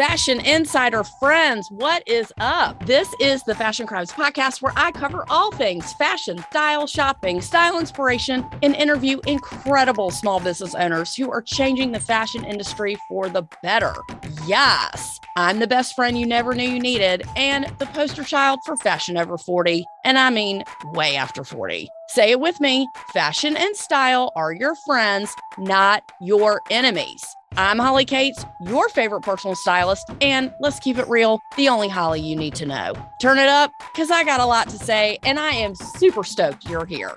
Fashion Insider friends, what is up? This is the Fashion Crimes podcast where I cover all things fashion, style, shopping, style inspiration, and interview incredible small business owners who are changing the fashion industry for the better. Yes, I'm the best friend you never knew you needed and the poster child for fashion over 40. And I mean, way after 40. Say it with me fashion and style are your friends, not your enemies. I'm Holly Katz, your favorite personal stylist, and let's keep it real, the only Holly you need to know. Turn it up, because I got a lot to say, and I am super stoked you're here.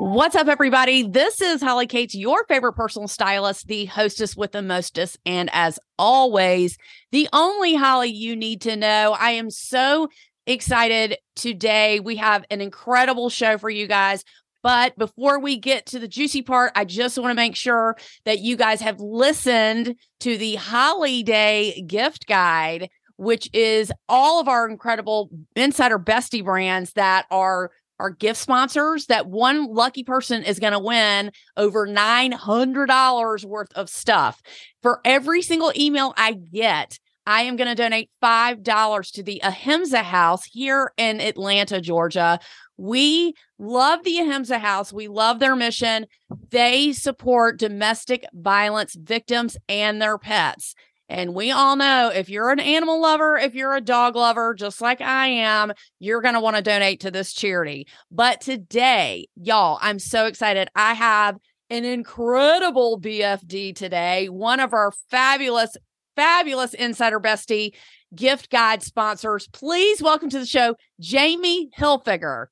What's up, everybody? This is Holly Katz, your favorite personal stylist, the hostess with the mostest, and as always, the only Holly you need to know. I am so excited today. We have an incredible show for you guys. But before we get to the juicy part, I just want to make sure that you guys have listened to the holiday gift guide, which is all of our incredible insider bestie brands that are our gift sponsors that one lucky person is going to win over $900 worth of stuff. For every single email I get, I am going to donate $5 to the Ahimsa House here in Atlanta, Georgia, we love the Ahimsa House. We love their mission. They support domestic violence victims and their pets. And we all know if you're an animal lover, if you're a dog lover, just like I am, you're going to want to donate to this charity. But today, y'all, I'm so excited. I have an incredible BFD today, one of our fabulous, fabulous insider bestie, gift guide sponsors. Please welcome to the show, Jaimie Hilfiger.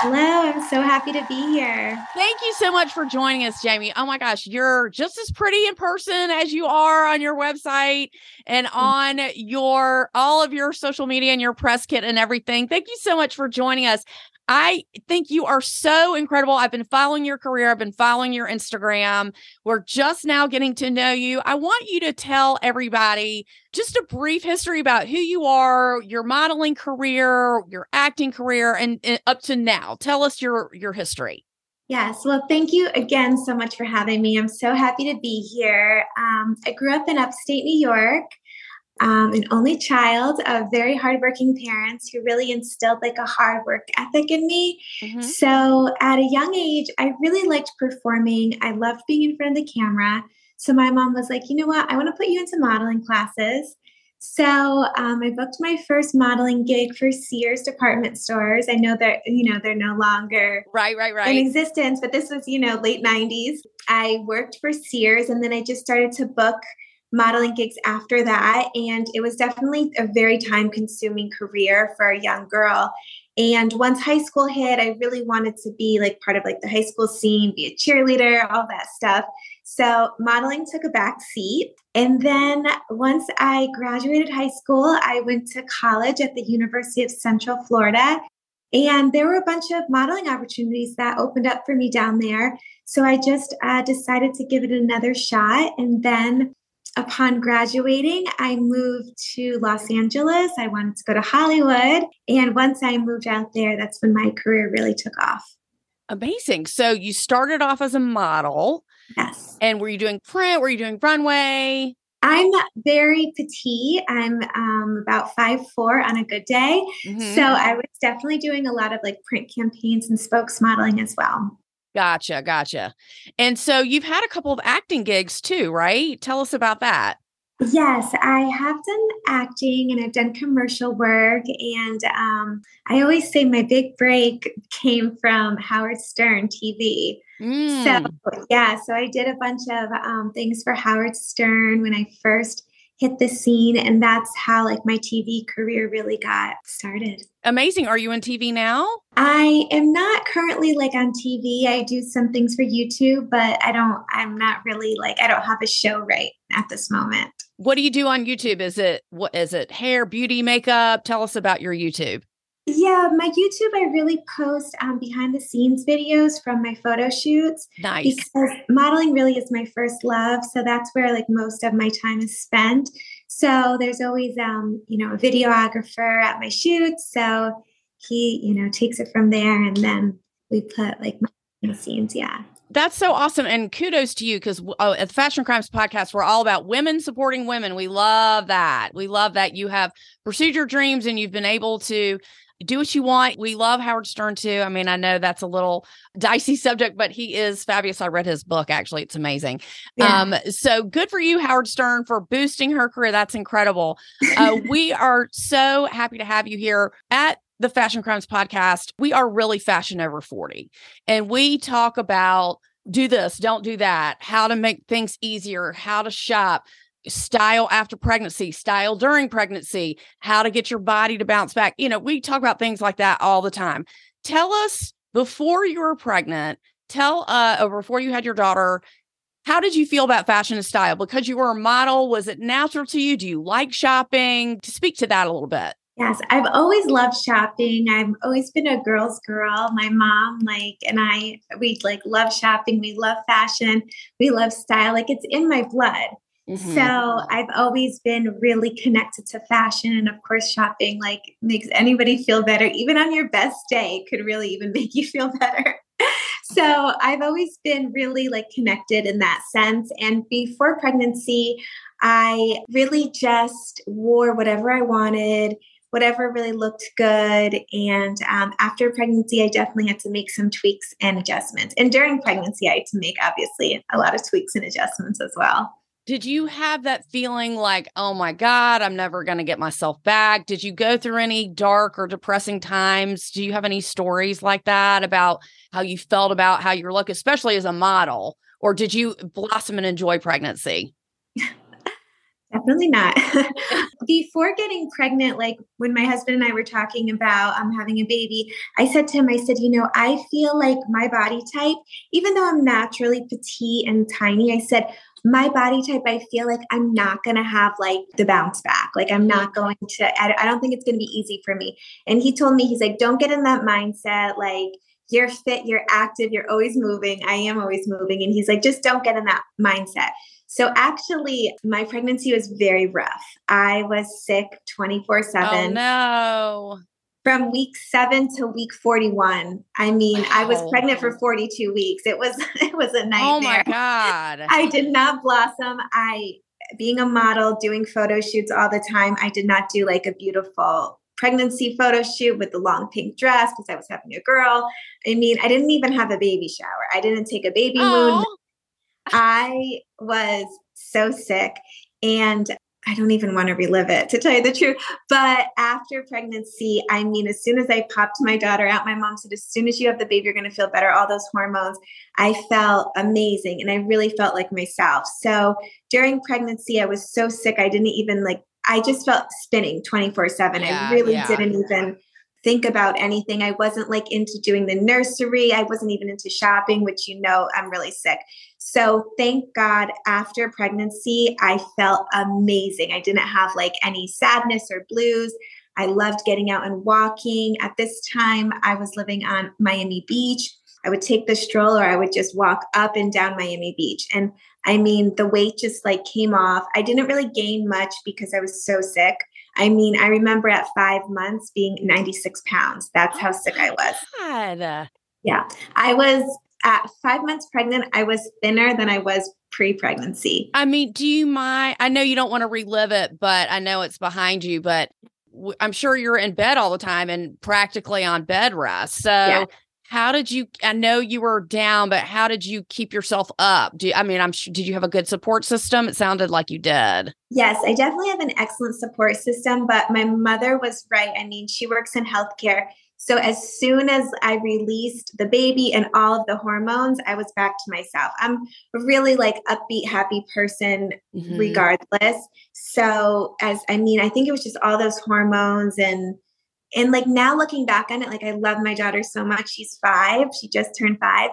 Hello, I'm so happy to be here. Thank you so much for joining us, Jaimie. Oh my gosh, you're just as pretty in person as you are on your website and mm-hmm. on your all of your social media and your press kit and everything. Thank you so much for joining us. I think you are so incredible. I've been following your career, I've been following your Instagram. We're just now getting to know you. I want you to tell everybody just a brief history about who you are, your modeling career, your acting career, and, and up to now. Tell us your your history. Yes. Well, thank you again so much for having me. I'm so happy to be here. Um, I grew up in upstate New York um, an only child of very hardworking parents who really instilled like a hard work ethic in me. Mm-hmm. So at a young age, I really liked performing. I loved being in front of the camera. So my mom was like, you know what? I want to put you into modeling classes. So um, I booked my first modeling gig for Sears department stores. I know that you know they're no longer right, right, right in existence, but this was you know late '90s. I worked for Sears, and then I just started to book modeling gigs after that. And it was definitely a very time consuming career for a young girl. And once high school hit, I really wanted to be like part of like the high school scene, be a cheerleader, all that stuff. So modeling took a back seat. And then once I graduated high school, I went to college at the University of Central Florida. And there were a bunch of modeling opportunities that opened up for me down there. So I just uh, decided to give it another shot. And then upon graduating, I moved to Los Angeles. I wanted to go to Hollywood. And once I moved out there, that's when my career really took off. Amazing. So you started off as a model. Yes. And were you doing print? Were you doing runway? I'm very petite. I'm um, about five four on a good day. Mm-hmm. So I was definitely doing a lot of like print campaigns and spokes modeling as well. Gotcha, gotcha. And so you've had a couple of acting gigs too, right? Tell us about that. Yes, I have done acting and I've done commercial work. And um, I always say my big break came from Howard Stern TV. Mm. So, yeah, so I did a bunch of um, things for Howard Stern when I first hit the scene. And that's how like my TV career really got started. Amazing. Are you on TV now? I am not currently like on TV. I do some things for YouTube, but I don't, I'm not really like, I don't have a show right at this moment. What do you do on YouTube? Is it, what is it? Hair, beauty, makeup? Tell us about your YouTube. Yeah, my YouTube, I really post um, behind the scenes videos from my photo shoots. Nice. Because modeling really is my first love. So that's where like most of my time is spent. So there's always, um, you know, a videographer at my shoots. So he, you know, takes it from there. And then we put like my scenes. Yeah. That's so awesome. And kudos to you because uh, at the Fashion Crimes podcast, we're all about women supporting women. We love that. We love that you have pursued your dreams and you've been able to do what you want. We love Howard Stern too. I mean, I know that's a little dicey subject, but he is fabulous. I read his book actually. It's amazing. Yeah. Um, so good for you, Howard Stern, for boosting her career. That's incredible. Uh, we are so happy to have you here at the Fashion Crimes podcast, we are really fashion over 40. And we talk about do this, don't do that, how to make things easier, how to shop, style after pregnancy, style during pregnancy, how to get your body to bounce back. You know, we talk about things like that all the time. Tell us before you were pregnant, tell uh or before you had your daughter, how did you feel about fashion and style? Because you were a model, was it natural to you? Do you like shopping? To speak to that a little bit. Yes, I've always loved shopping. I've always been a girl's girl. My mom, like, and I, we like love shopping. We love fashion. We love style. Like, it's in my blood. Mm-hmm. So I've always been really connected to fashion. And of course, shopping like makes anybody feel better. Even on your best day, could really even make you feel better. so I've always been really like connected in that sense. And before pregnancy, I really just wore whatever I wanted whatever really looked good. And um, after pregnancy, I definitely had to make some tweaks and adjustments. And during pregnancy, I had to make obviously a lot of tweaks and adjustments as well. Did you have that feeling like, oh my God, I'm never going to get myself back? Did you go through any dark or depressing times? Do you have any stories like that about how you felt about how you look, especially as a model? Or did you blossom and enjoy pregnancy? Definitely not. Before getting pregnant, like when my husband and I were talking about um, having a baby, I said to him, I said, you know, I feel like my body type, even though I'm naturally petite and tiny, I said, my body type, I feel like I'm not going to have like the bounce back. Like I'm not going to, I don't think it's going to be easy for me. And he told me, he's like, don't get in that mindset. Like, you're fit, you're active, you're always moving. I am always moving. And he's like, just don't get in that mindset. So actually, my pregnancy was very rough. I was sick 24 7. Oh, no. From week seven to week 41. I mean. I was pregnant for 42 weeks. It was it was a nightmare. Oh my God. I did not blossom. I being a model, doing photo shoots all the time, I did not do like a beautiful pregnancy photo shoot with the long pink dress because I was having a girl. I mean, I didn't even have a baby shower. I didn't take a baby moon. I was so sick and I don't even want to relive it to tell you the truth. But after pregnancy, I mean, as soon as I popped my daughter out, my mom said, as soon as you have the baby, you're going to feel better. All those hormones. I felt amazing and I really felt like myself. So during pregnancy, I was so sick. I didn't even like, I just felt spinning 24 7. I really yeah. didn't even think about anything. I wasn't like into doing the nursery. I wasn't even into shopping, which you know I'm really sick. So thank God after pregnancy, I felt amazing. I didn't have like any sadness or blues. I loved getting out and walking. At this time, I was living on Miami Beach. I would take the stroller, I would just walk up and down Miami Beach. And I mean, the weight just like came off. I didn't really gain much because I was so sick. I mean, I remember at five months being 96 pounds. That's how sick I was. God. Yeah. I was at five months pregnant, I was thinner than I was pre pregnancy. I mean, do you mind? I know you don't want to relive it, but I know it's behind you, but I'm sure you're in bed all the time and practically on bed rest. So, yeah how did you i know you were down but how did you keep yourself up? Do you, i mean i'm sure did you have a good support system? It sounded like you did. Yes i definitely have an excellent support system but my mother was right. I mean she works in healthcare. So as soon as i released the baby and all of the hormones i was back to myself. I'm really like upbeat happy person mm-hmm. regardless. So as i mean i think it was just all those hormones and and like now looking back on it, like I love my daughter so much. She's five. She just turned five.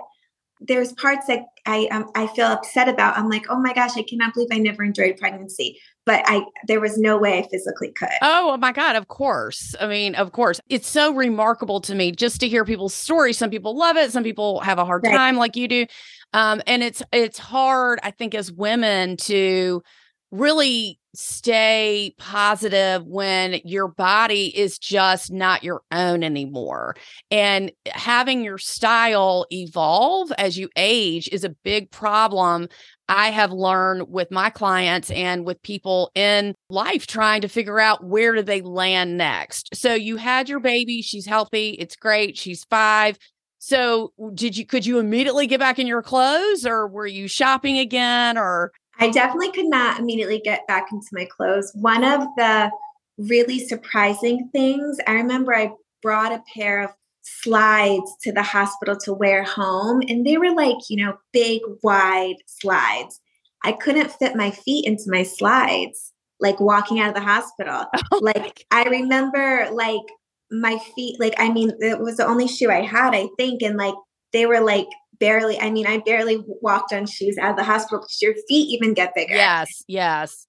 There's parts that I um, I feel upset about. I'm like, oh my gosh, I cannot believe I never enjoyed pregnancy. But I there was no way I physically could. Oh my god, of course. I mean, of course. It's so remarkable to me just to hear people's stories. Some people love it. Some people have a hard right. time, like you do. Um, and it's it's hard, I think, as women to really stay positive when your body is just not your own anymore. And having your style evolve as you age is a big problem. I have learned with my clients and with people in life trying to figure out where do they land next. So you had your baby, she's healthy, it's great, she's 5. So did you could you immediately get back in your clothes or were you shopping again or I definitely could not immediately get back into my clothes. One of the really surprising things, I remember I brought a pair of slides to the hospital to wear home, and they were like, you know, big, wide slides. I couldn't fit my feet into my slides, like walking out of the hospital. Oh like, I remember, like, my feet, like, I mean, it was the only shoe I had, I think, and like, they were like barely, I mean, I barely walked on shoes out of the hospital because your feet even get bigger. Yes, yes.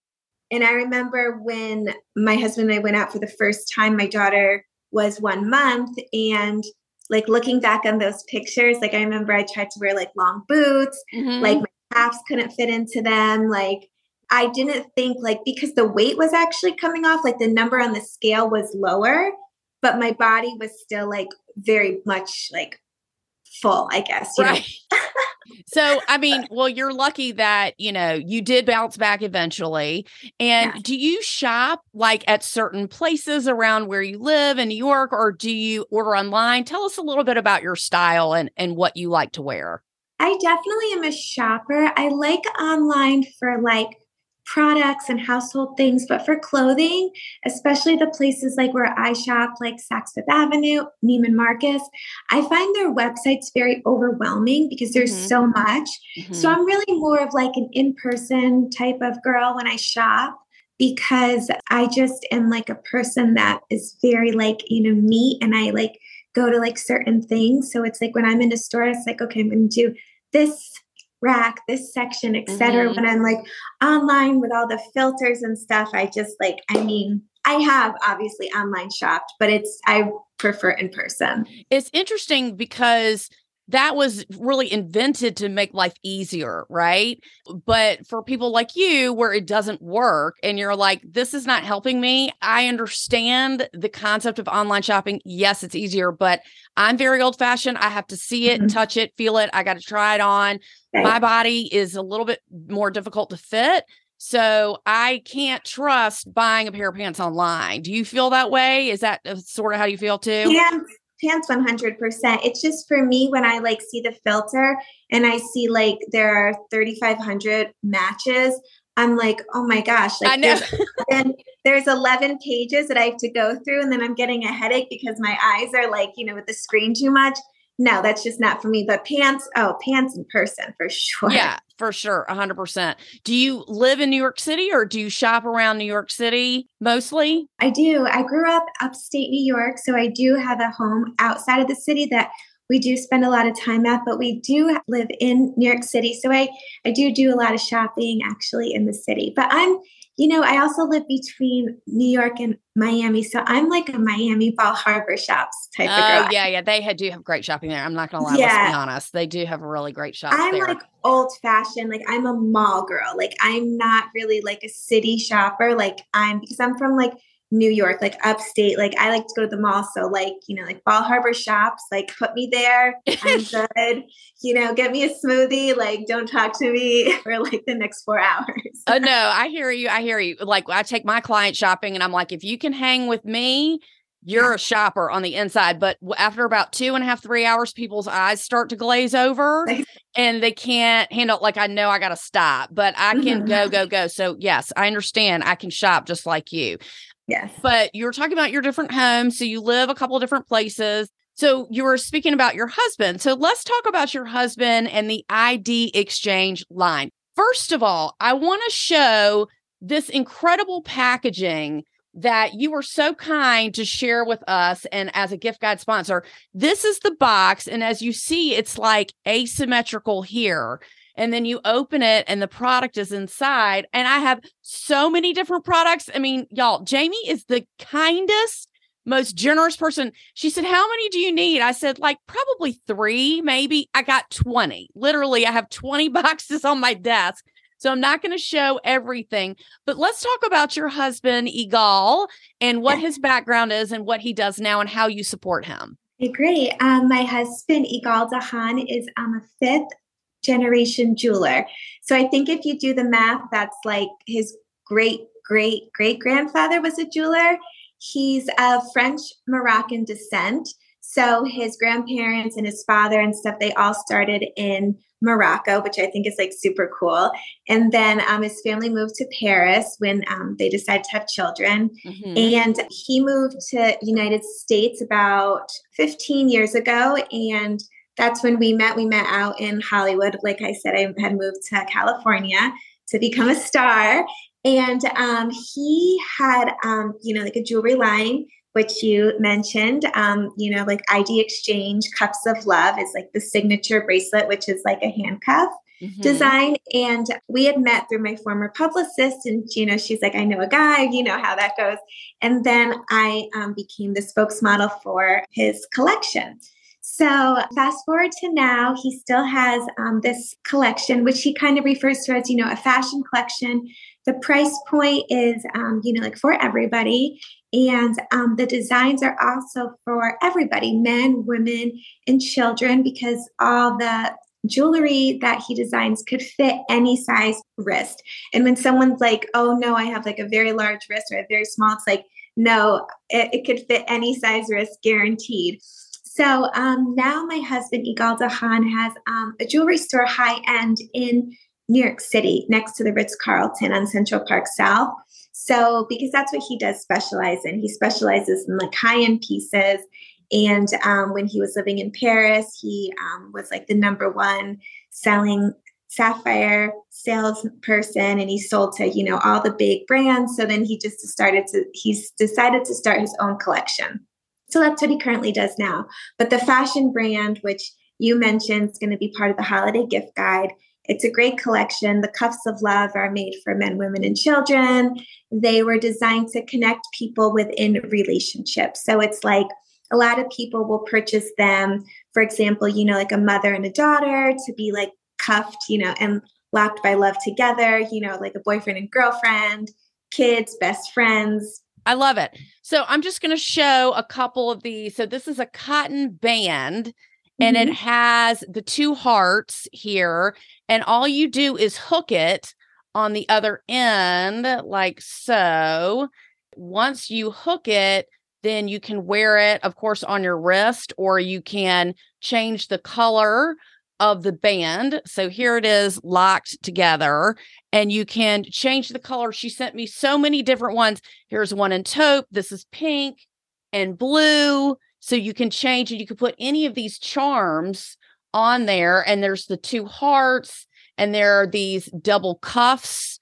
And I remember when my husband and I went out for the first time, my daughter was one month. And like looking back on those pictures, like I remember I tried to wear like long boots, mm-hmm. like my calves couldn't fit into them. Like I didn't think like because the weight was actually coming off, like the number on the scale was lower, but my body was still like very much like full, I guess. right. so, I mean, well, you're lucky that, you know, you did bounce back eventually. And yes. do you shop like at certain places around where you live in New York or do you order online? Tell us a little bit about your style and, and what you like to wear. I definitely am a shopper. I like online for like products and household things, but for clothing, especially the places like where I shop, like Saks Fifth Avenue, Neiman Marcus, I find their websites very overwhelming because there's mm-hmm. so much. Mm-hmm. So I'm really more of like an in person type of girl when I shop because I just am like a person that is very like, you know, me and I like go to like certain things. So it's like when I'm in a store, it's like, okay, I'm going to do this rack, this section, etc. Mm-hmm. When I'm like online with all the filters and stuff, I just like, I mean, I have obviously online shopped, but it's I prefer in person. It's interesting because that was really invented to make life easier, right? But for people like you, where it doesn't work and you're like, this is not helping me, I understand the concept of online shopping. Yes, it's easier, but I'm very old fashioned. I have to see it, mm-hmm. touch it, feel it. I got to try it on. Right. My body is a little bit more difficult to fit. So I can't trust buying a pair of pants online. Do you feel that way? Is that uh, sort of how you feel too? Yeah, pants 100% it's just for me when i like see the filter and i see like there are 3500 matches i'm like oh my gosh like I know. There's, there's 11 pages that i have to go through and then i'm getting a headache because my eyes are like you know with the screen too much no, that's just not for me. But pants, oh, pants in person for sure. Yeah, for sure. 100%. Do you live in New York City or do you shop around New York City mostly? I do. I grew up upstate New York. So I do have a home outside of the city that we do spend a lot of time at, but we do live in New York City. So I, I do do a lot of shopping actually in the city. But I'm you know, I also live between New York and Miami, so I'm like a Miami Bal Harbour shops type oh, of girl. yeah, yeah, they do have great shopping there. I'm not gonna lie, yeah. let's be honest, they do have a really great shop. I'm there. like old fashioned, like I'm a mall girl. Like I'm not really like a city shopper. Like I'm because I'm from like New York, like upstate. Like I like to go to the mall. So like, you know, like Bal Harbour shops, like put me there. I'm good. You know, get me a smoothie. Like don't talk to me for like the next four hours. oh no, I hear you. I hear you. Like I take my client shopping and I'm like, if you can hang with me, you're a shopper on the inside. But after about two and a half, three hours, people's eyes start to glaze over and they can't handle like I know I gotta stop, but I can mm-hmm. go, go, go. So yes, I understand I can shop just like you. Yes. But you were talking about your different homes. So you live a couple different places. So you were speaking about your husband. So let's talk about your husband and the ID X-Change line. First of all, I want to show this incredible packaging that you were so kind to share with us and as a gift guide sponsor. This is the box. And as you see, it's like asymmetrical here and then you open it and the product is inside. And I have so many different products. I mean, y'all, Jaimie is the kindest, most generous person. She said, How many do you need? I said, like probably three, maybe. I got 20. Literally, I have 20 boxes on my desk So I'm not going to show everything, but let's talk about your husband, Igal, and what his background is and what he does now and how you support him. Okay, great. Um, my husband, Igal Dahan, is um, a fifth generation jeweler. So I think if you do the math, that's like his great great great grandfather was a jeweler. He's of French Moroccan descent. So his grandparents and his father and stuff, they all started in Morocco, which I think is like super cool. And then um, his family moved to Paris when um, they decided to have children. Mm-hmm. And he moved to United States about 15 years ago. And that's when we met. We met out in Hollywood. Like I said, I had moved to California to become a star. And um, he had, um, you know, like a jewelry line, which you mentioned, um, you know, like ID X-Change Cuffs of Love is like the signature bracelet, which is like a handcuff. Mm-hmm. design. And we had met through my former publicist, and you know, she's like, I know a guy, you know how that goes. And then I um, became the spokesmodel for his collection. So, fast forward to now, he still has um, this collection, which he kind of refers to as, you know, a fashion collection. The price point is, um, you know, like for everybody. And um, the designs are also for everybody men, women, and children because all the jewelry that he designs could fit any size wrist. And when someone's like, oh no, I have like a very large wrist or a very small, it's like, no, it, it could fit any size wrist guaranteed. So um, now my husband, Igal Dahan, has um, a jewelry store high end in New York City next to the Ritz Carlton on Central Park South. So, because that's what he does specialize in, he specializes in like high end pieces. And um, when he was living in Paris, he um, was like the number one selling sapphire salesperson and he sold to you know all the big brands so then he just started to he's decided to start his own collection so that's what he currently does now. But the fashion brand, which you mentioned, is going to be part of the holiday gift guide. It's a great collection. The cuffs of love are made for men, women, and children. They were designed to connect people within relationships. So it's like a lot of people will purchase them, for example, you know, like a mother and a daughter to be like cuffed, you know, and locked by love together, you know, like a boyfriend and girlfriend, kids, best friends, I love it. So I'm just going to show a couple of these. So this is a cotton band and mm-hmm. it has the two hearts here. And all you do is hook it on the other end, like so. Once you hook it, then you can wear it, of course, on your wrist, or you can change the color of the band. So here it is locked together and you can change the color. She sent me so many different ones. Here's one in taupe. This is pink and blue. So you can change and you can put any of these charms on there. And there's the two hearts and there are these double cuffs.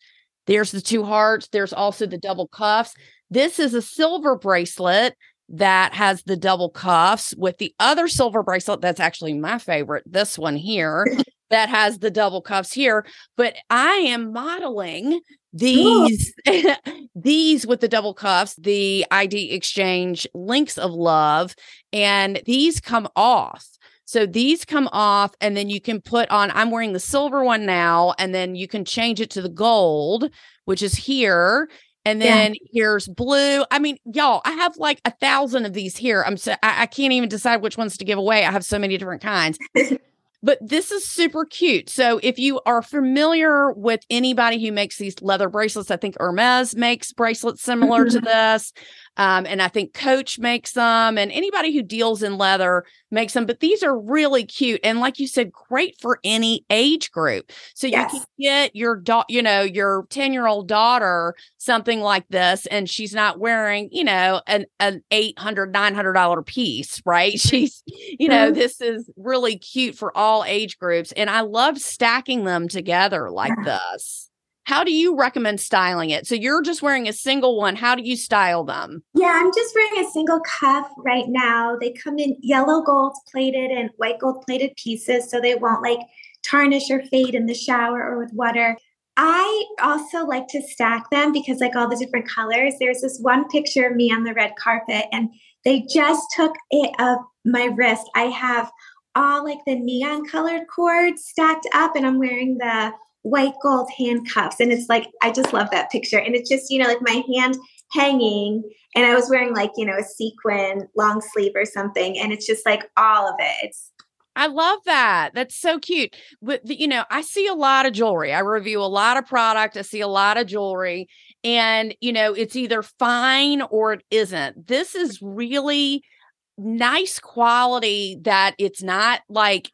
There's the two hearts. There's also the double cuffs. This is a silver bracelet that has the double cuffs with the other silver bracelet that's actually my favorite this one here that has the double cuffs here but i am modeling these these with the double cuffs the ID X-Change links of love and these come off. So these come off and then you can put on i'm wearing the silver one now and then you can change it to the gold which is here and then yeah. here's blue. I mean, y'all, I have like a thousand of these here. I'm so I, I can't even decide which ones to give away. I have so many different kinds. but this is super cute. So if you are familiar with anybody who makes these leather bracelets, I think Hermes makes bracelets similar to mm-hmm. this. Um, and I think Coach makes them, and anybody who deals in leather makes them. But these are really cute, and like you said, great for any age group. So yes. you can get your daughter, you know, your ten year old daughter something like this, and she's not wearing, you know, an an eight hundred nine hundred dollar piece, right? She's, you know, mm-hmm. this is really cute for all age groups, and I love stacking them together like this. How do you recommend styling it? So you're just wearing a single one. How do you style them? Yeah, I'm just wearing a single cuff right now. They come in yellow gold plated and white gold plated pieces so they won't like tarnish or fade in the shower or with water. I also like to stack them because like all the different colors. There's this one picture of me on the red carpet and they just took it of my wrist. I have all like the neon colored cords stacked up and I'm wearing the white gold handcuffs. And it's like, I just love that picture. And it's just, you know, like my hand hanging and I was wearing like, you know, a sequin long sleeve or something. And it's just like all of it. It's I love that. That's so cute. But you know, I see a lot of jewelry. I review a lot of product. I see a lot of jewelry, and you know, it's either fine or it isn't. This is really nice quality that it's not like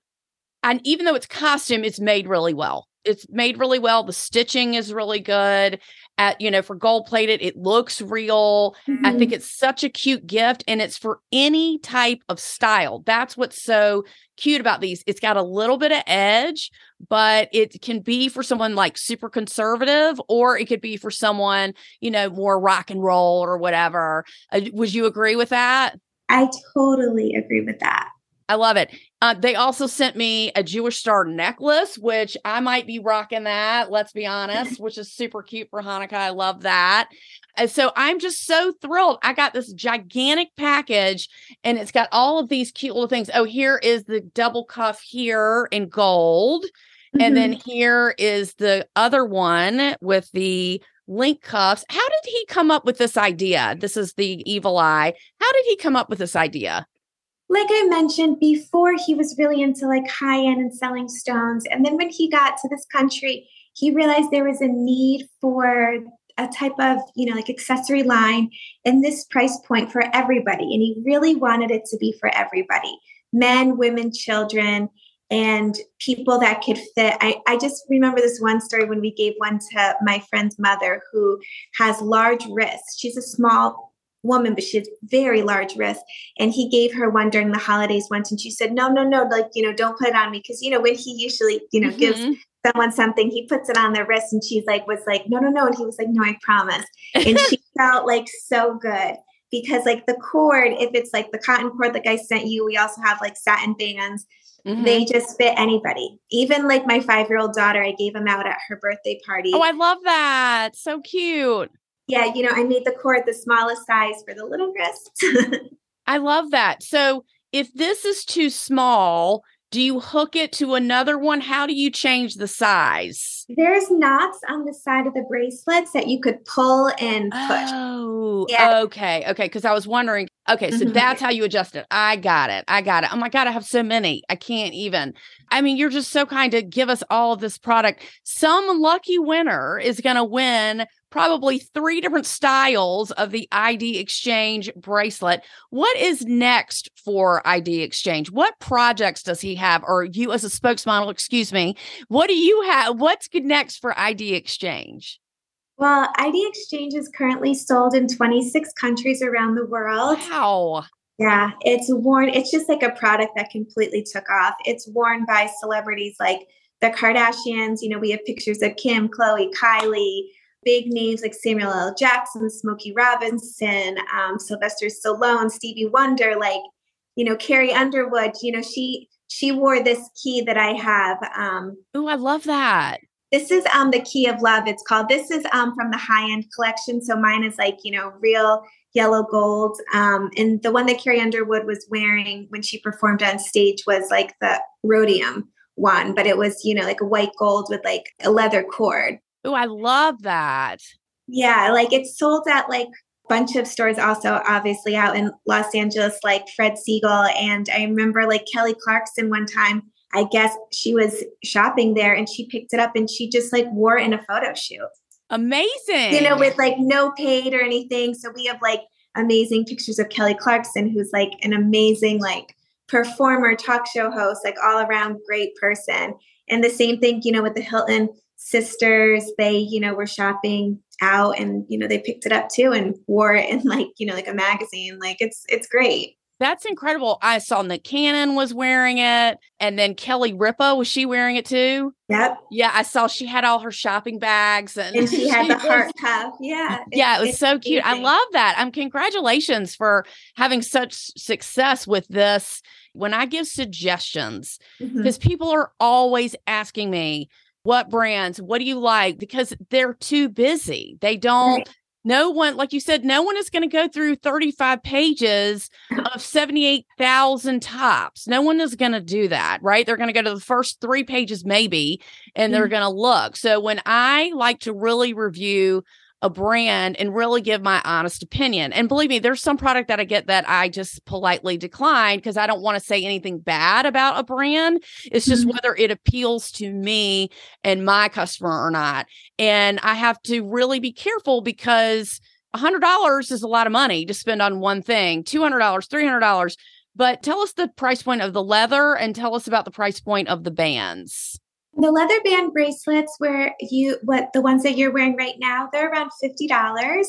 and even though it's costume, it's made really well. It's made really well. The stitching is really good. At you know, for gold plated, it looks real. Mm-hmm. I think it's such a cute gift, and it's for any type of style. That's what's so cute about these. It's got a little bit of edge, but it can be for someone like super conservative, or it could be for someone, you know, more rock and roll or whatever. Uh, would you agree with that? I totally agree with that. I love it. Uh, they also sent me a Jewish star necklace, which I might be rocking that, let's be honest, which is super cute for Hanukkah. I love that. And so I'm just so thrilled. I got this gigantic package and it's got all of these cute little things. Oh, here is the double cuff here in gold. Mm-hmm. And then mm-hmm. here is the other one with the link cuffs. How did he come up with this idea? This is the evil eye. How did he come up with this idea? Like I mentioned before, he was really into like high end and selling stones. And then when he got to this country, he realized there was a need for a type of, you know, like accessory line in this price point for everybody. And he really wanted it to be for everybody men, women, children, and people that could fit. I, I just remember this one story when we gave one to my friend's mother who has large wrists. She's a small woman, but she has very large wrists. And he gave her one during the holidays once, and she said, "No, no, no, like you know, don't put it on me because you know when he usually you know mm-hmm. gives someone something, he puts it on their wrist." And she's like, was like, "No, no, no," and he was like, "No, I promise." And she felt like so good because like the cord, if it's like the cotton cord like I sent you, we also have like satin bands. Mm-hmm. They just fit anybody. Even like my five year old daughter, I gave them out at her birthday party. Oh, I love that. So cute yeah, you know, I made the cord the smallest size for the little wrist. I love that. So if this is too small, do you hook it to another one? How do you change the size? There's knots on the side of the bracelets that you could pull and push. Oh, yeah. okay. Okay. Because I was wondering, okay, so mm-hmm. that's how you adjust it. I got it. I got it. Oh my God, I have so many. I can't even. I mean, you're just so kind to give us all of this product. Some lucky winner is going to win probably three different styles of the ID X-Change bracelet. What is next for ID X-Change? What projects does he have, or you as a spokesmodel, excuse me, what do you have? What's next for ID X-Change? Well, ID X-Change is currently sold in 26 countries around the world. Wow. Yeah, it's worn. It's just like a product that completely took off. It's worn by celebrities like the Kardashians. You know, we have pictures of Kim, Khloe, Kylie, big names like Samuel L. Jackson, Smokey Robinson, um, Sylvester Stallone, Stevie Wonder, like you know Carrie Underwood. You know she she wore this key that I have. Um, oh, I love that. This is um the key of love. It's called. This is um from the high end collection. So mine is like you know real yellow gold. Um, and the one that Carrie Underwood was wearing when she performed on stage was like the rhodium one, but it was you know like a white gold with like a leather cord. Oh, I love that. Yeah, like it's sold at like a bunch of stores also obviously out in Los Angeles like Fred Segal and I remember like Kelly Clarkson one time I guess she was shopping there and she picked it up and she just like wore it in a photo shoot. Amazing. You know, with like no paid or anything. So we have like amazing pictures of Kelly Clarkson, who's like an amazing like performer, talk show host, like all around great person. And the same thing, you know, with the Hilton sisters they you know were shopping out and you know they picked it up too and wore it in like you know like a magazine like it's it's great that's incredible. I saw Nick Cannon was wearing it, and then Kelly Ripa was she wearing it too? Yep. Yeah, I saw she had all her shopping bags, and, and she had the heart cuff. Yeah, yeah, it was so cute. I love that. I'm um, congratulations for having such success with this. When I give suggestions, because mm-hmm. people are always asking me, what brands what do you like because they're too busy they don't right. no one, like you said, no one is going to go through 35 pages of 78,000 tops. No one is going to do that, right? They're going to go to the first three pages, maybe, and they're mm-hmm. going to look. So when I like to really review a brand and really give my honest opinion. And believe me, there's some product that I get that I just politely decline because I don't want to say anything bad about a brand. It's just mm-hmm. whether it appeals to me and my customer or not. And I have to really be careful because $100 is a lot of money to spend on one thing, $200, $300. But tell us the price point of the leather and tell us about the price point of the bands. The leather band bracelets, where you what the ones that you're wearing right now, they're around fifty dollars,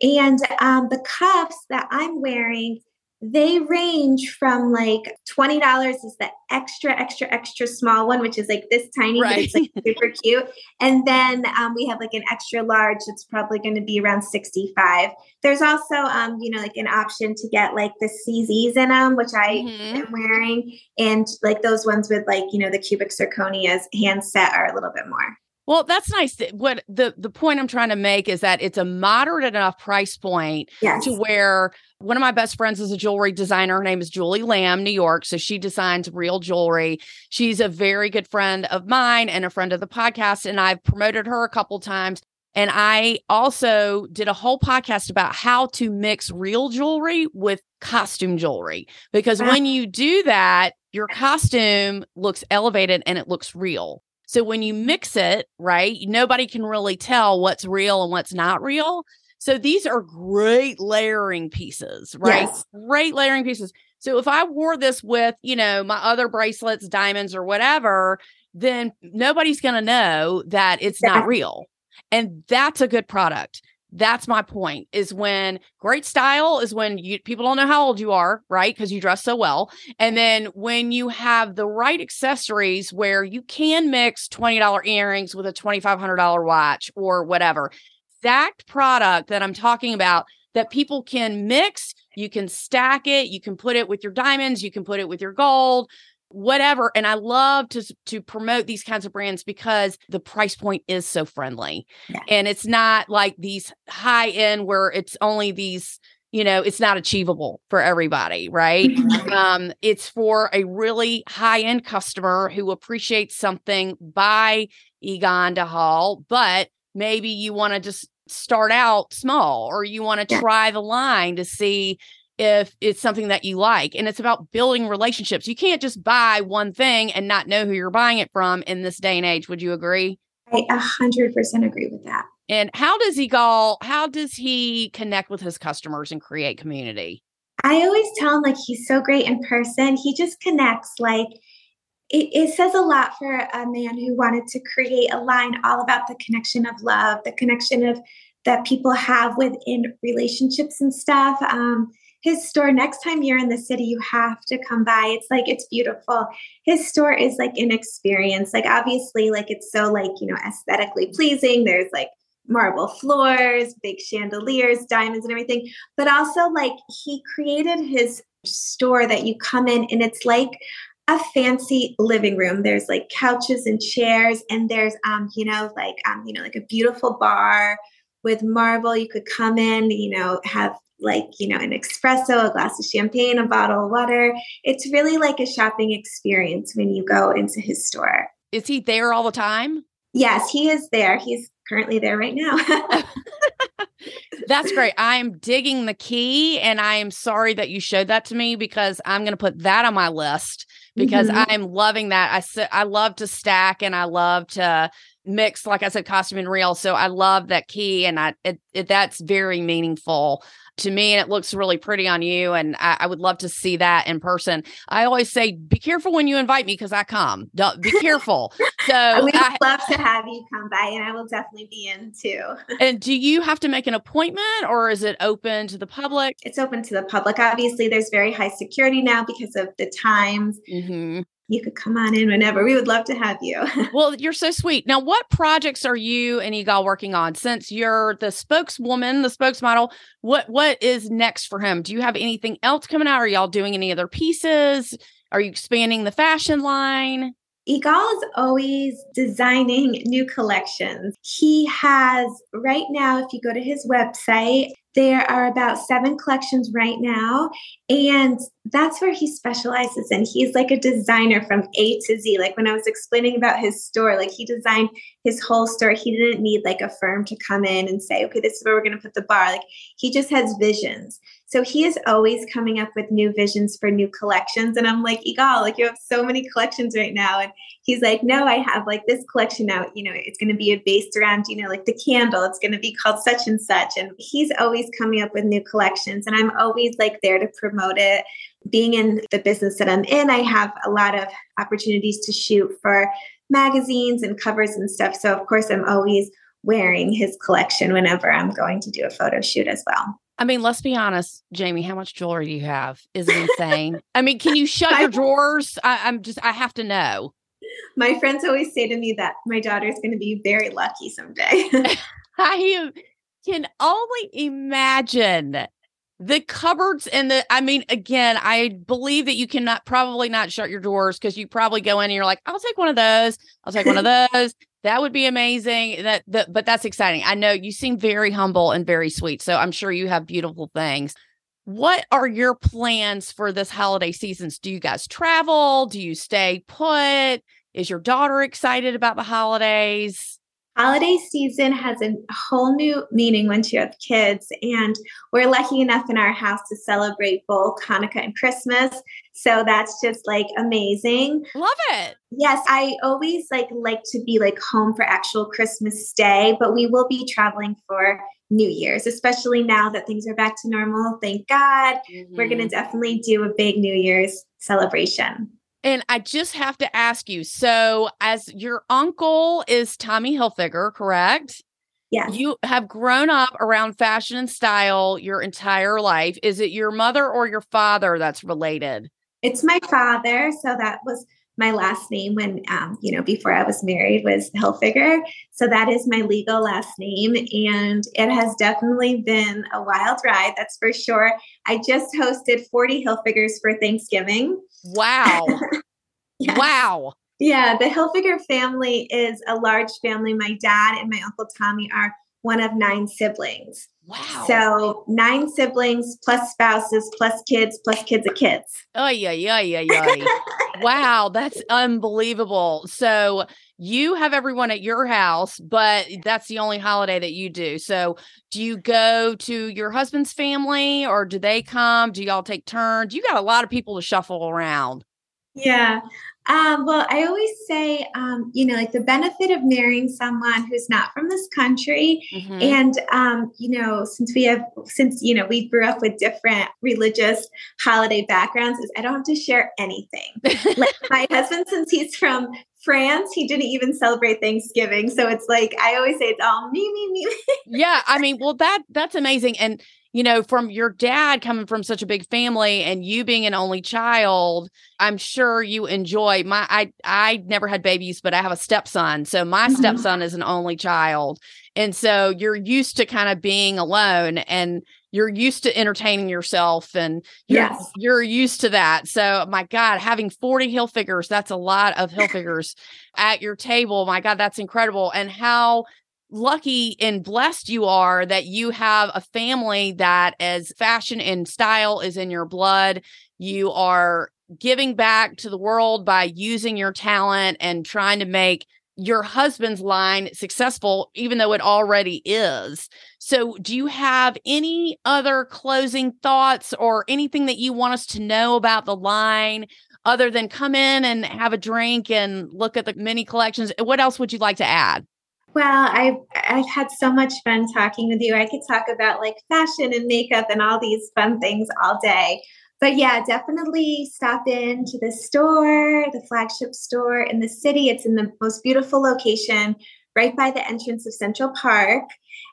and um, the cuffs that I'm wearing they range from like twenty dollars is the extra, extra, extra small one, which is like this tiny, right. but it's like super cute. And then um, we have like an extra large. It's probably going to be around sixty-five. There's also, um, you know, like an option to get like the CZs in them, which I mm-hmm. am wearing, and like those ones with like you know the cubic zirconias handset are a little bit more. Well, that's nice. What the the point I'm trying to make is that it's a moderate enough price point yes. to where one of my best friends is a jewelry designer. Her name is Julie Lamb, New York. So she designs real jewelry. She's a very good friend of mine and a friend of the podcast. And I've promoted her a couple times. And I also did a whole podcast about how to mix real jewelry with costume jewelry. Because when you do that, your costume looks elevated and it looks real. So when you mix it, right, nobody can really tell what's real and what's not real. So these are great layering pieces, right? Yes. Great layering pieces. So if I wore this with, you know, my other bracelets, diamonds, or whatever, then nobody's going to know that it's not real. And that's a good product that's my point is when great style is when you people don't know how old you are right because you dress so well and then when you have the right accessories where you can mix $20 earrings with a $2500 watch or whatever exact product that i'm talking about that people can mix you can stack it you can put it with your diamonds you can put it with your gold whatever and i love to to promote these kinds of brands because the price point is so friendly yeah. and it's not like these high end where it's only these you know it's not achievable for everybody right um it's for a really high end customer who appreciates something by Igal Dahan, but maybe you want to just start out small or you want to yeah. try the line to see if it's something that you like. And it's about building relationships. You can't just buy one thing and not know who you're buying it from in this day and age. Would you agree? I 100% agree with that. And how does he go? How does he connect with his customers and create community? I always tell him like he's so great in person. He just connects like it, it, says a lot for a man who wanted to create a line all about the connection of love, the connection of that people have within relationships and stuff. Um, his store next time you're in the city you have to come by. It's like it's beautiful. His store is like an experience. Like obviously like it's so like you know aesthetically pleasing. There's like marble floors big chandeliers diamonds and everything. But also like he created his store that you come in and it's like a fancy living room. There's like couches and chairs and there's um you know like um you know like a beautiful bar with marble. You could come in you know have like, you know, an espresso, a glass of champagne, a bottle of water. It's really like a shopping experience when you go into his store. Is he there all the time? Yes, he is there. He's currently there right now. That's great. I'm digging the key and I am sorry that you showed that to me because I'm going to put that on my list because mm-hmm. I'm loving that. I I love to stack and I love to mix like I said costume and real. So I love that key and I it, it, that's very meaningful to me and it looks really pretty on you and I, I, would love to see that in person. I always say be careful when you invite me because i come. Don't, be careful. So we'd I, love to have you come by and i will definitely be in too. And do you have to make an appointment or is it open to the public? It's open to the public. Obviously there's very high security now because of the times. Mm-hmm you could come on in whenever. We would love to have you. well, you're so sweet. Now, what projects are you and Igal working on? Since you're the spokeswoman, the spokesmodel, what what is next for him? Do you have anything else coming out? Are y'all doing any other pieces? Are you expanding the fashion line? Igal is always designing new collections. He has, right now, if you go to his website, there are about seven collections right now. And that's where he specializes in. He's like a designer from A to Z. Like when I was explaining about his store, like he designed his whole store. He didn't need like a firm to come in and say, okay, this is where we're going to put the bar. Like he just has visions. So he is always coming up with new visions for new collections. And I'm like, Igal, like you have so many collections right now. And he's like, no, I have like this collection now, you know, it's going to be based around, you know, like the candle. It's going to be called such and such. And he's always coming up with new collections. And I'm always like there to promote it. Being in the business that I'm in, I have a lot of opportunities to shoot for magazines and covers and stuff. So of course I'm always wearing his collection whenever I'm going to do a photo shoot as well. I mean, let's be honest, Jaimie. How much jewelry do you have? Is it insane? I mean, can you shut your drawers? I, I'm just, I have to know. My friends always say to me that my daughter is going to be very lucky someday. I can only imagine the cupboards and the i mean again i believe that you cannot probably not shut your drawers because you probably go in and you're like i'll take one of those i'll take one of those that would be amazing. That, that but that's exciting. I know you seem very humble and very sweet, so I'm sure you have beautiful things. What are your plans for this holiday seasons? Do you guys travel? Do you stay put? Is your daughter excited about the holidays? holiday season has a whole new meaning once you have kids and we're lucky enough in our house to celebrate both hanukkah and christmas so that's just like amazing love it yes i always like like to be like home for actual christmas day but we will be traveling for new year's especially now that things are back to normal thank god mm-hmm. we're going to definitely do a big new year's celebration and I just have to ask you so, as your uncle is Tommy Hilfiger, correct? Yeah. You have grown up around fashion and style your entire life. Is it your mother or your father that's related? It's my father. So that was my last name when, um, you know, before I was married was Hilfiger. So that is my legal last name. And it has definitely been a wild ride, that's for sure. I just hosted 40 Hilfigers for Thanksgiving. Wow. Wow. Yeah, the Hilfiger family is a large family. My dad and my uncle Tommy are one of nine siblings. Wow. So nine siblings plus spouses plus kids plus kids of kids. Oh yeah, yeah, yeah, yeah. wow, that's unbelievable. So you have everyone at your house, but that's the only holiday that you do. So do you go to your husband's family or do they come? Do y'all take turns? You got a lot of people to shuffle around. Yeah. Um, well, I always say, um, you know, like the benefit of marrying someone who's not from this country. Mm-hmm. And, um, you know, since we have, since, you know, we grew up with different religious holiday backgrounds, is I don't have to share anything. like my husband, since he's from France, he didn't even celebrate Thanksgiving. So it's like, I always say it's all me, me, me. yeah. I mean, well, that, that's amazing. And, you know, from your dad coming from such a big family and you being an only child, I'm sure you enjoy my I I never had babies, but I have a stepson. So my mm-hmm. stepson is an only child. And so you're used to kind of being alone and you're used to entertaining yourself and you're, yes. you're used to that. So my God, having 40 Hilfigers, that's a lot of Hilfigers at your table. My God, that's incredible. And how lucky and blessed you are that you have a family that as fashion and style is in your blood. You are giving back to the world by using your talent and trying to make your husband's line successful even though it already is. So do you have any other closing thoughts or anything that you want us to know about the line other than come in and have a drink and look at the mini collections? What else would you like to add well, I've I've had so much fun talking with you. I could talk about like fashion and makeup and all these fun things all day. But yeah, definitely stop in to the store, the flagship store in the city. It's in the most beautiful location, right by the entrance of Central Park.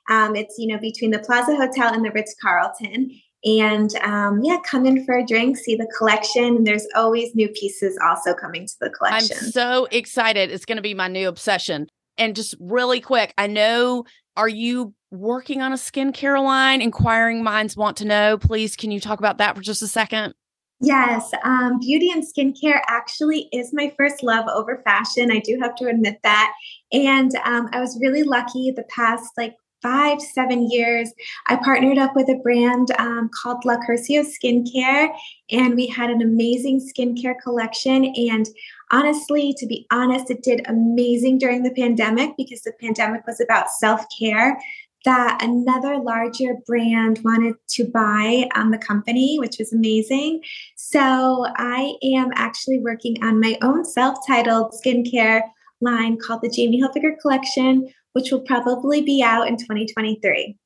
Um, it's you know between the Plaza Hotel and the Ritz Carlton. And um, yeah, come in for a drink, see the collection. There's always new pieces also coming to the collection. I'm so excited. It's going to be my new obsession. And just really quick, I know, are you working on a skincare line? Inquiring minds want to know. Please, can you talk about that for just a second? Yes, um, beauty and skincare actually is my first love over fashion. I do have to admit that. And um, I was really lucky the past like five, seven years. I partnered up with a brand um, called La Curcio Skincare, and we had an amazing skincare collection. And honestly, to be honest, it did amazing during the pandemic because the pandemic was about self care that another larger brand wanted to buy um, the company, which was amazing. So I am actually working on my own self titled skincare line called the Jaimie Hilfiger Collection, which will probably be out in 2023.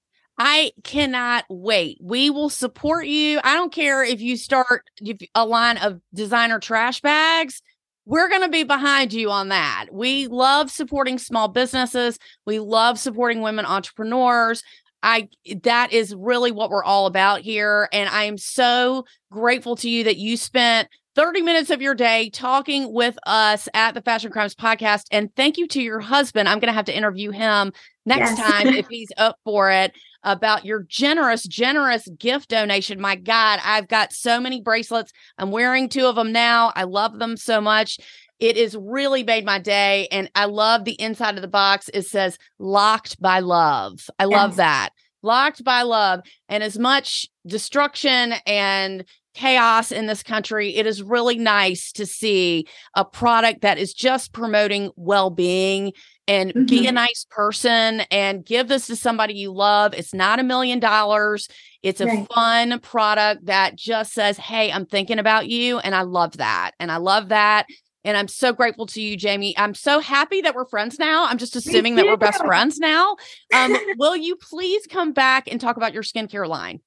I cannot wait. We will support you. I don't care if you start a line of designer trash bags we're going to be behind you on that. We love supporting small businesses. We love supporting women entrepreneurs. I that is really what we're all about here and I am so grateful to you that you spent 30 minutes of your day talking with us at the Fashion Crimes podcast and thank you to your husband. I'm going to have to interview him next yes. time if he's up for it about your generous, generous gift donation. My God, I've got so many bracelets. I'm wearing two of them now. I love them so much. It has really made my day. And I love the inside of the box. It says locked by love. I yes. love that. Locked by love. And as much destruction and chaos in this country, it is really nice to see a product that is just promoting well being and mm-hmm. be a mm-hmm. nice person and give this to somebody you love. It's not a million dollars. It's a right. fun product that just says, Hey, I'm thinking about you. And I love that. And I love that. And I'm so grateful to you, Jaimie. I'm so happy that we're friends now. I'm just assuming that we're best friends now. Um, will you please come back and talk about your skincare line?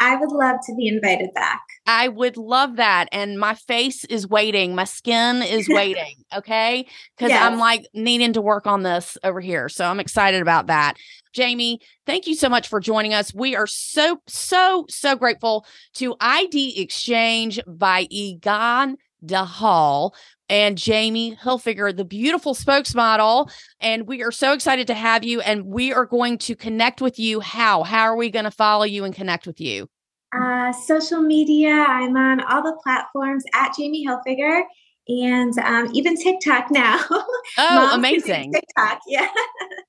I would love to be invited back. I would love that. And my face is waiting. My skin is waiting. Okay. Because yes. I'm like needing to work on this over here. So I'm excited about that. Jaimie, thank you so much for joining us. We are so, so, so grateful to ID X-Change by Igal Dahan and Jaimie Hilfiger, the beautiful spokesmodel. And we are so excited to have you. And we are going to connect with you. How? How are we going to follow you and connect with you? Uh, social media. I'm on all the platforms at Jaimie Hilfiger and um, even TikTok now. Oh, amazing. TikTok, yeah.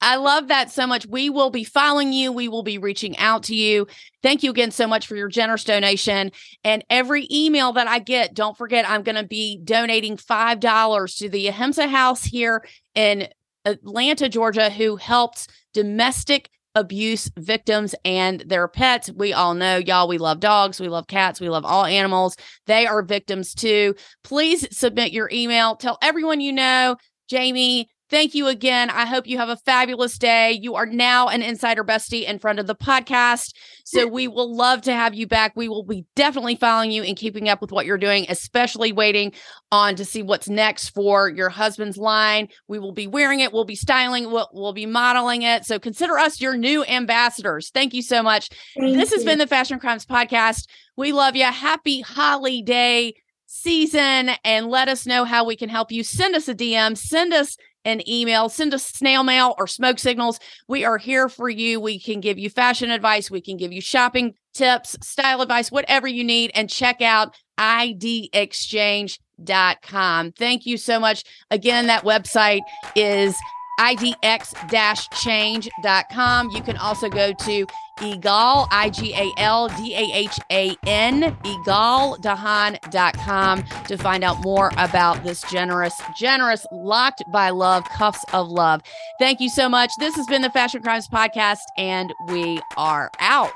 I love that so much. We will be following you. We will be reaching out to you. Thank you again so much for your generous donation. And every email that I get, don't forget, I'm going to be donating $5 to the Ahimsa House here in Atlanta, Georgia, who helps domestic abuse victims and their pets. We all know, y'all, we love dogs, we love cats, we love all animals. They are victims too. Please submit your email. Tell everyone you know. Jaimie, Thank you again. I hope you have a fabulous day. You are now an insider bestie in front of the podcast. So we will love to have you back. We will be definitely following you and keeping up with what you're doing, especially waiting on to see what's next for your husband's line. We will be wearing it, we'll be styling, we'll, we'll be modeling it. So consider us your new ambassadors. Thank you so much. Thank this you. has been the Fashion Crimes Podcast. We love you. Happy holiday season and let us know how we can help you. Send us a DM, send us an email, send us snail mail or smoke signals. We are here for you. We can give you fashion advice, we can give you shopping tips, style advice, whatever you need, and check out idexchange.com. Thank you so much. Again, that website is idx-change.com. You can also go to Igal, I-G-A-L-D-A-H-A-N, igaldahan.com to find out more about this generous, generous, locked by love, cuffs of love. Thank you so much. This has been the Fashion Crimes Podcast, and we are out.